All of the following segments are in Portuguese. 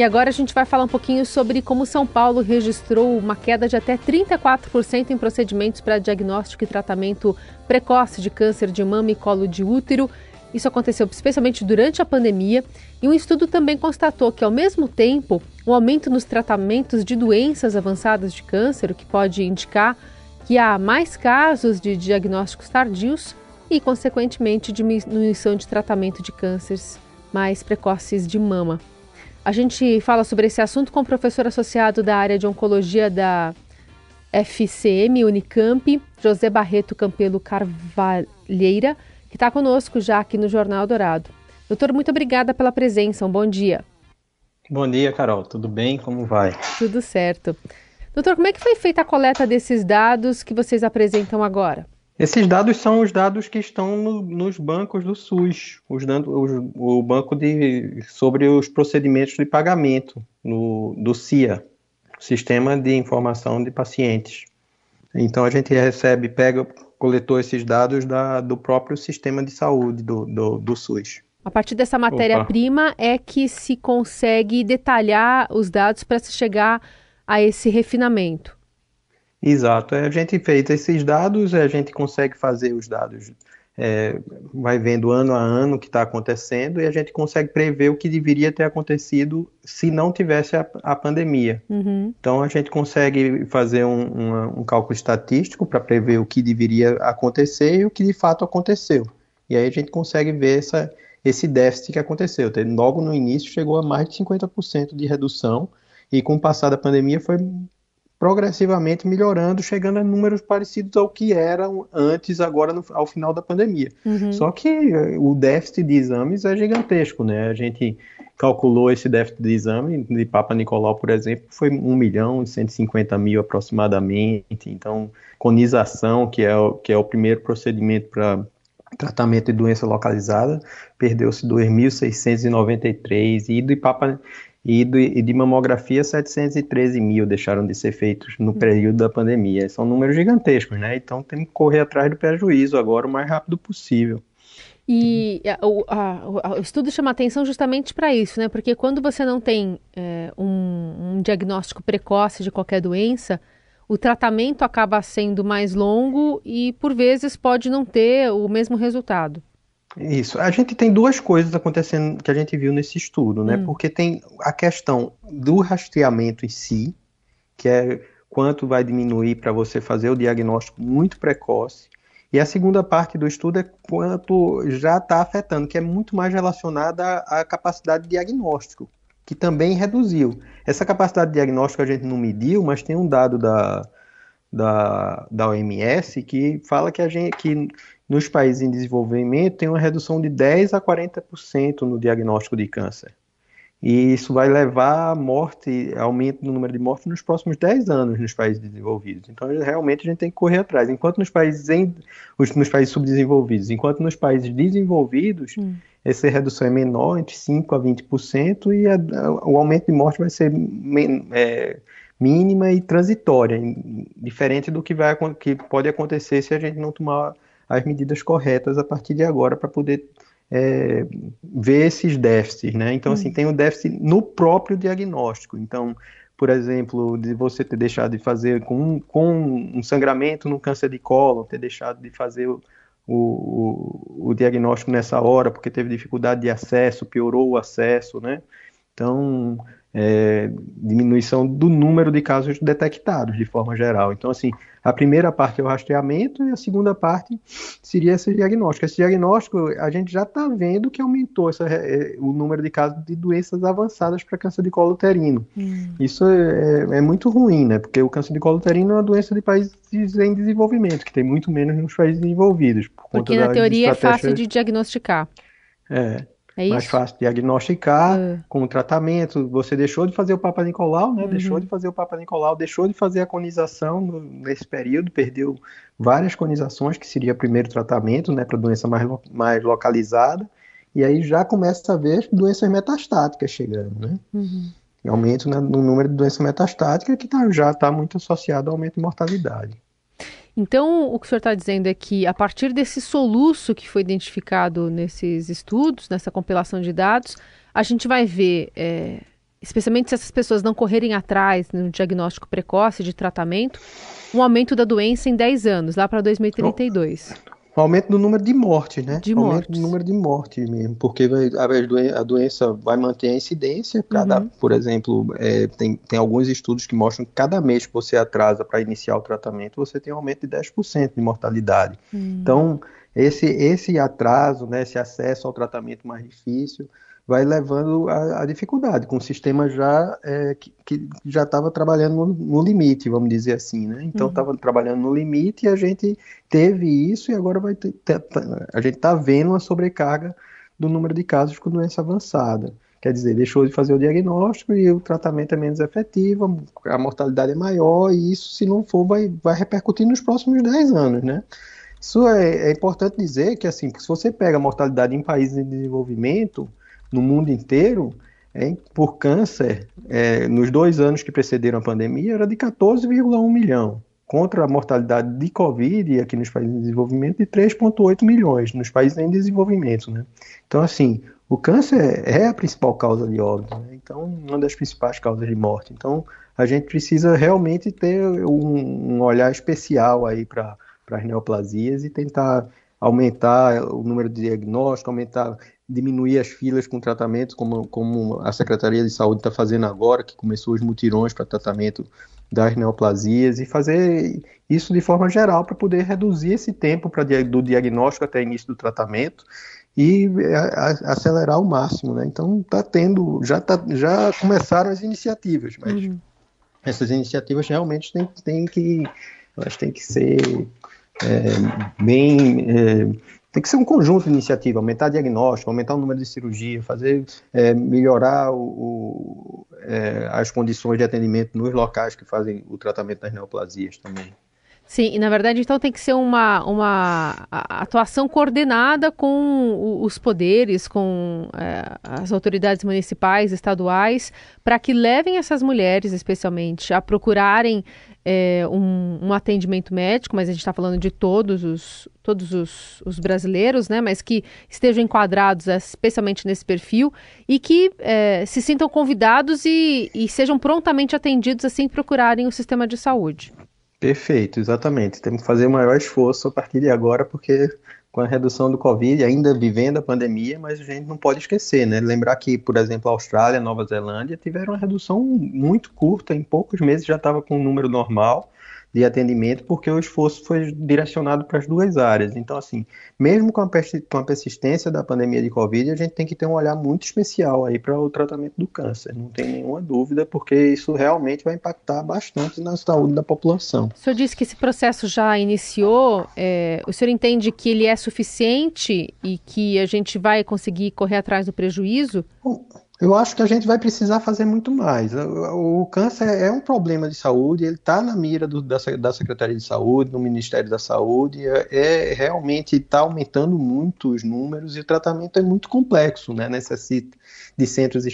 E agora a gente vai falar um pouquinho sobre como São Paulo registrou uma queda de até 34% em procedimentos para diagnóstico e tratamento precoce de câncer de mama e colo de útero. Isso aconteceu especialmente durante a pandemia, e um estudo também constatou que, ao mesmo tempo, um aumento nos tratamentos de doenças avançadas de câncer, o que pode indicar que há mais casos de diagnósticos tardios e, consequentemente, diminuição de tratamento de cânceres mais precoces de mama. A gente fala sobre esse assunto com o professor associado da área de oncologia da FCM Unicamp, José Barreto Campelo Carvalheira, que está conosco já aqui no Jornal Dourado. Doutor, muito obrigada pela presença. Um bom dia. Bom dia, Carol. Tudo bem? Como vai? Tudo certo. Doutor, como é que foi feita a coleta desses dados que vocês apresentam agora? Esses dados são os dados que estão no, nos bancos do SUS, os, os, o banco de, sobre os procedimentos de pagamento no, do CIA, Sistema de Informação de Pacientes. Então a gente recebe, pega, coletou esses dados da, do próprio sistema de saúde do, do, do SUS. A partir dessa matéria-prima é que se consegue detalhar os dados para se chegar a esse refinamento. Exato. É, a gente fez esses dados, a gente consegue fazer os dados, é, vai vendo ano a ano o que está acontecendo e a gente consegue prever o que deveria ter acontecido se não tivesse a, a pandemia. Uhum. Então a gente consegue fazer um, um cálculo estatístico para prever o que deveria acontecer e o que de fato aconteceu. E aí a gente consegue ver essa, esse déficit que aconteceu. Logo no início chegou a mais de 50% de redução e com o passar da pandemia foi progressivamente melhorando, chegando a números parecidos ao que eram antes, agora no, ao final da pandemia. Uhum. Só que eh, o déficit de exames é gigantesco, né? A gente calculou esse déficit de exame de Papa Nicolau, por exemplo, foi 1 milhão e 150 mil aproximadamente. Então, conização, que é o, que é o primeiro procedimento para tratamento de doença localizada, perdeu-se 2.693 e do Papa e de, mamografia 713 mil deixaram de ser feitos no período da pandemia. São números gigantescos, né? Então tem que correr atrás do prejuízo agora o mais rápido possível. E a, a, o estudo chama atenção justamente para isso, né? Porque quando você não tem é, um, um diagnóstico precoce de qualquer doença, o tratamento acaba sendo mais longo e, por vezes, pode não ter o mesmo resultado. Isso. A gente tem duas coisas acontecendo que a gente viu nesse estudo, né? Hum. Porque tem a questão do rastreamento em si, que é quanto vai diminuir para você fazer o diagnóstico muito precoce. E a segunda parte do estudo é quanto já está afetando, que é muito mais relacionada à, capacidade de diagnóstico, que também reduziu. Essa capacidade de diagnóstico a gente não mediu, mas tem um dado da, da, da OMS que fala que, a gente, que nos países em desenvolvimento tem uma redução de 10 a 40% no diagnóstico de câncer. E isso vai levar a morte, aumento no número de mortes nos próximos 10 anos nos países desenvolvidos. Então, realmente, a gente tem que correr atrás. Enquanto nos países, em, nos países subdesenvolvidos, enquanto nos países desenvolvidos, hum. essa redução é menor, entre 5% a 20%, e a, a, o aumento de morte vai ser é, mínima e transitória, diferente do que, vai, que pode acontecer se a gente não tomar as medidas corretas a partir de agora para poder é, ver esses déficits, né? Então, assim, hum. tem o um déficit no próprio diagnóstico. Então, por exemplo, de você ter deixado de fazer com, com um sangramento no câncer de colo, ter deixado de fazer o, o, o, diagnóstico nessa hora porque teve dificuldade de acesso, piorou o acesso, né? Então, é, diminuição do número de casos detectados de forma geral. Então, assim, a primeira parte é o rastreamento e a segunda parte seria esse diagnóstico. Esse diagnóstico, a gente já está vendo que aumentou essa, é, o número de casos de doenças avançadas para câncer de colo uterino. Hum. Isso é, é, muito ruim, né? Porque o câncer de colo uterino é uma doença de países em desenvolvimento, que tem muito menos nos países desenvolvidos. Por Porque na teoria é fácil de diagnosticar. É. É mais fácil diagnosticar uh. com o tratamento. Você deixou de fazer o Papa Nicolau, né? Uhum. Deixou de fazer o Papa Nicolau, deixou de fazer a conização no, nesse período, perdeu várias conizações, que seria o primeiro tratamento, né, para doença mais, mais localizada. E aí já começa a ver doenças metastáticas chegando, né? Uhum. Aumento no número de doenças metastáticas que tá, já está muito associado ao aumento de mortalidade. Então, o que o senhor está dizendo é que, a partir desse soluço que foi identificado nesses estudos, nessa compilação de dados, a gente vai ver é, especialmente se essas pessoas não correrem atrás no diagnóstico precoce de tratamento, um aumento da doença em 10 anos, lá para 2032. Aumento do número de mortes, né? De Aumento mortes. do número de mortes mesmo, porque vai, a, doença vai manter a incidência. Cada, uhum. Por exemplo, é, tem, tem alguns estudos que mostram que cada mês que você atrasa para iniciar o tratamento, você tem um aumento de 10% de mortalidade. Uhum. Então, esse, esse atraso, né, esse acesso ao tratamento mais difícil, vai levando a, dificuldade, com o sistema já é, que, que, já estava trabalhando no, no, limite, vamos dizer assim, né? Então estava uhum. trabalhando no limite e a gente teve isso e agora vai ter, ter a gente está vendo uma sobrecarga do número de casos com doença avançada. Quer dizer, deixou de fazer o diagnóstico e o tratamento é menos efetivo, a mortalidade é maior e isso, se não for, vai, vai repercutir nos próximos 10 anos, né? Isso é, é importante dizer que, assim, se você pega a mortalidade em países em desenvolvimento, no mundo inteiro, é, por câncer, é, nos dois anos que precederam a pandemia, era de 14,1 milhão, contra a mortalidade de Covid aqui nos países em desenvolvimento de 3,8 milhões, nos países em desenvolvimento. Né? Então, assim, o câncer é a principal causa de óbito, né? então, uma das principais causas de morte. Então, a gente precisa realmente ter um, um olhar especial aí para as neoplasias e tentar aumentar o número de diagnósticos, aumentar diminuir as filas com tratamentos, como, como a Secretaria de Saúde está fazendo agora, que começou os mutirões para tratamento das neoplasias, e fazer isso de forma geral para poder reduzir esse tempo pra, do diagnóstico até início do tratamento e a, a, acelerar ao máximo. Né? Então, está tendo, já, tá, já começaram as iniciativas, mas uhum. essas iniciativas realmente têm, têm, que, elas têm que ser é, bem. É, tem que ser um conjunto de iniciativa, aumentar diagnóstico, aumentar o número de cirurgia, fazer é, melhorar o, o, é, as condições de atendimento nos locais que fazem o tratamento das neoplasias também. Sim, e na verdade então tem que ser uma, uma atuação coordenada com os poderes, com é, as autoridades municipais, estaduais, para que levem essas mulheres, especialmente, a procurarem é, um, um, atendimento médico, mas a gente está falando de todos os todos os, os, brasileiros, né? Mas que estejam enquadrados especialmente nesse perfil e que é, se sintam convidados e, e sejam prontamente atendidos assim que procurarem o sistema de saúde. Perfeito, exatamente. Temos que fazer o maior esforço a partir de agora, porque com a redução do Covid, ainda vivendo a pandemia, mas a gente não pode esquecer, né? Lembrar que, por exemplo, a Austrália, Nova Zelândia tiveram uma redução muito curta, em poucos meses já estava com um número normal de atendimento, porque o esforço foi direcionado para as duas áreas. Então, assim, mesmo com a, persistência da pandemia de Covid, a gente tem que ter um olhar muito especial aí para o tratamento do câncer, não tem nenhuma dúvida, porque isso realmente vai impactar bastante na saúde da população. O senhor disse que esse processo já iniciou, é, o senhor entende que ele é suficiente e que a gente vai conseguir correr atrás do prejuízo? Bom, eu acho que a gente vai precisar fazer muito mais. O, o câncer é um problema de saúde, ele está na mira do, da, da, Secretaria de Saúde, no Ministério da Saúde, é, é realmente está aumentando muito os números e o tratamento é muito complexo, né? Necessita de centros de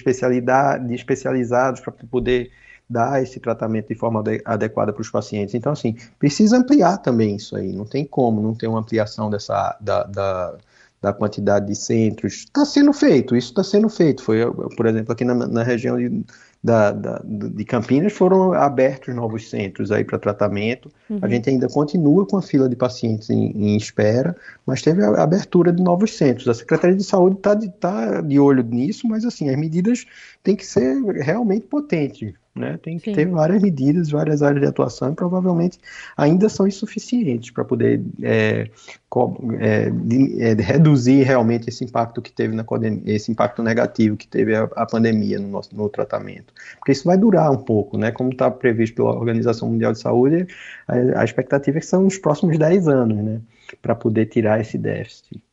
especializados para poder dar esse tratamento de forma adequada para os pacientes. Então, assim, precisa ampliar também isso aí. Não tem como não ter uma ampliação dessa da, da da quantidade de centros. Está sendo feito, isso está sendo feito. Foi, por exemplo, aqui na, na região de, da, da, de Campinas foram abertos novos centros aí para tratamento. Uhum. A gente ainda continua com a fila de pacientes em, em, espera, mas teve a abertura de novos centros. A Secretaria de Saúde está de, tá de olho nisso, mas assim, as medidas têm que ser realmente potentes. Né? Tem que Sim. ter várias medidas, várias áreas de atuação e provavelmente ainda são insuficientes para poder é, é, de, é, reduzir realmente esse impacto que teve na esse impacto negativo que teve a, a, pandemia no nosso no tratamento, porque isso vai durar um pouco, né? Como está previsto pela Organização Mundial de Saúde, a, a expectativa é que são nos próximos 10 anos, né? Para poder tirar esse déficit.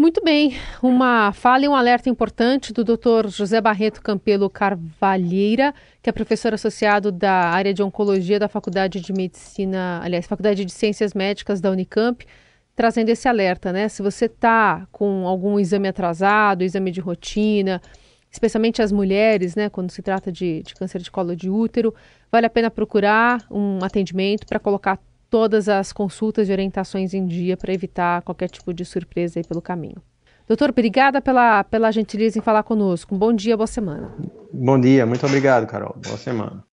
Muito bem, uma fala e um alerta importante do Dr. José Barreto Campelo Carvalheira, que é professor associado da área de oncologia da Faculdade de Medicina, aliás, Faculdade de Ciências Médicas da Unicamp, trazendo esse alerta, né? Se você está com algum exame atrasado, exame de rotina, especialmente as mulheres, né, quando se trata de, de câncer de colo de útero, vale a pena procurar um atendimento para colocar todas as consultas e orientações em dia para evitar qualquer tipo de surpresa aí pelo caminho. Doutor, obrigada pela, pela gentileza em falar conosco. Um bom dia, boa semana. Bom dia, muito obrigado, Carol. Boa semana.